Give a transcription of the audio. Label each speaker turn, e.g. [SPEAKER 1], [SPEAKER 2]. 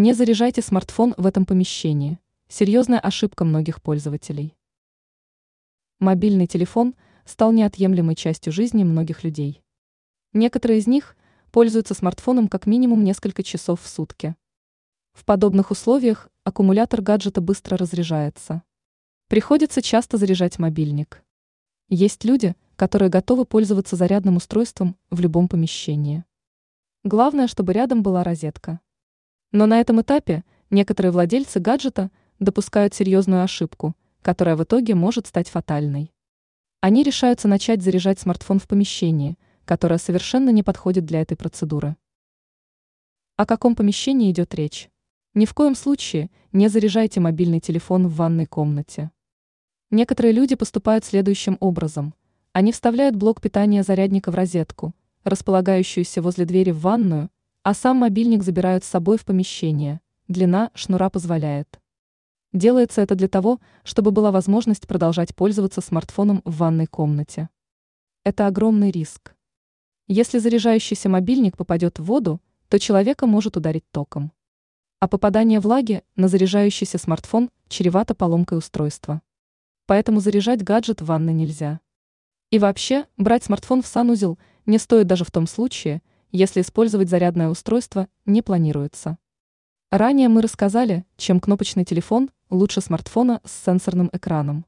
[SPEAKER 1] Не заряжайте смартфон в этом помещении. Серьезная ошибка многих пользователей. Мобильный телефон стал неотъемлемой частью жизни многих людей. Некоторые из них пользуются смартфоном как минимум несколько часов в сутки. В подобных условиях аккумулятор гаджета быстро разряжается. Приходится часто заряжать мобильник. Есть люди, которые готовы пользоваться зарядным устройством в любом помещении. Главное, чтобы рядом была розетка. Но на этом этапе некоторые владельцы гаджета допускают серьезную ошибку, которая в итоге может стать фатальной. Они решаются начать заряжать смартфон в помещении, которое совершенно не подходит для этой процедуры. О каком помещении идет речь? Ни в коем случае не заряжайте мобильный телефон в ванной комнате. Некоторые люди поступают следующим образом. Они вставляют блок питания зарядника в розетку, располагающуюся возле двери в ванную, а сам мобильник забирают с собой в помещение. Длина шнура позволяет. Делается это для того, чтобы была возможность продолжать пользоваться смартфоном в ванной комнате. Это огромный риск. Если заряжающийся мобильник попадет в воду, то человека может ударить током. А попадание влаги на заряжающийся смартфон чревато поломкой устройства. Поэтому заряжать гаджет в ванной нельзя. И вообще, брать смартфон в санузел не стоит даже в том случае, если использовать зарядное устройство не планируется. Ранее мы рассказали, чем кнопочный телефон лучше смартфона с сенсорным экраном.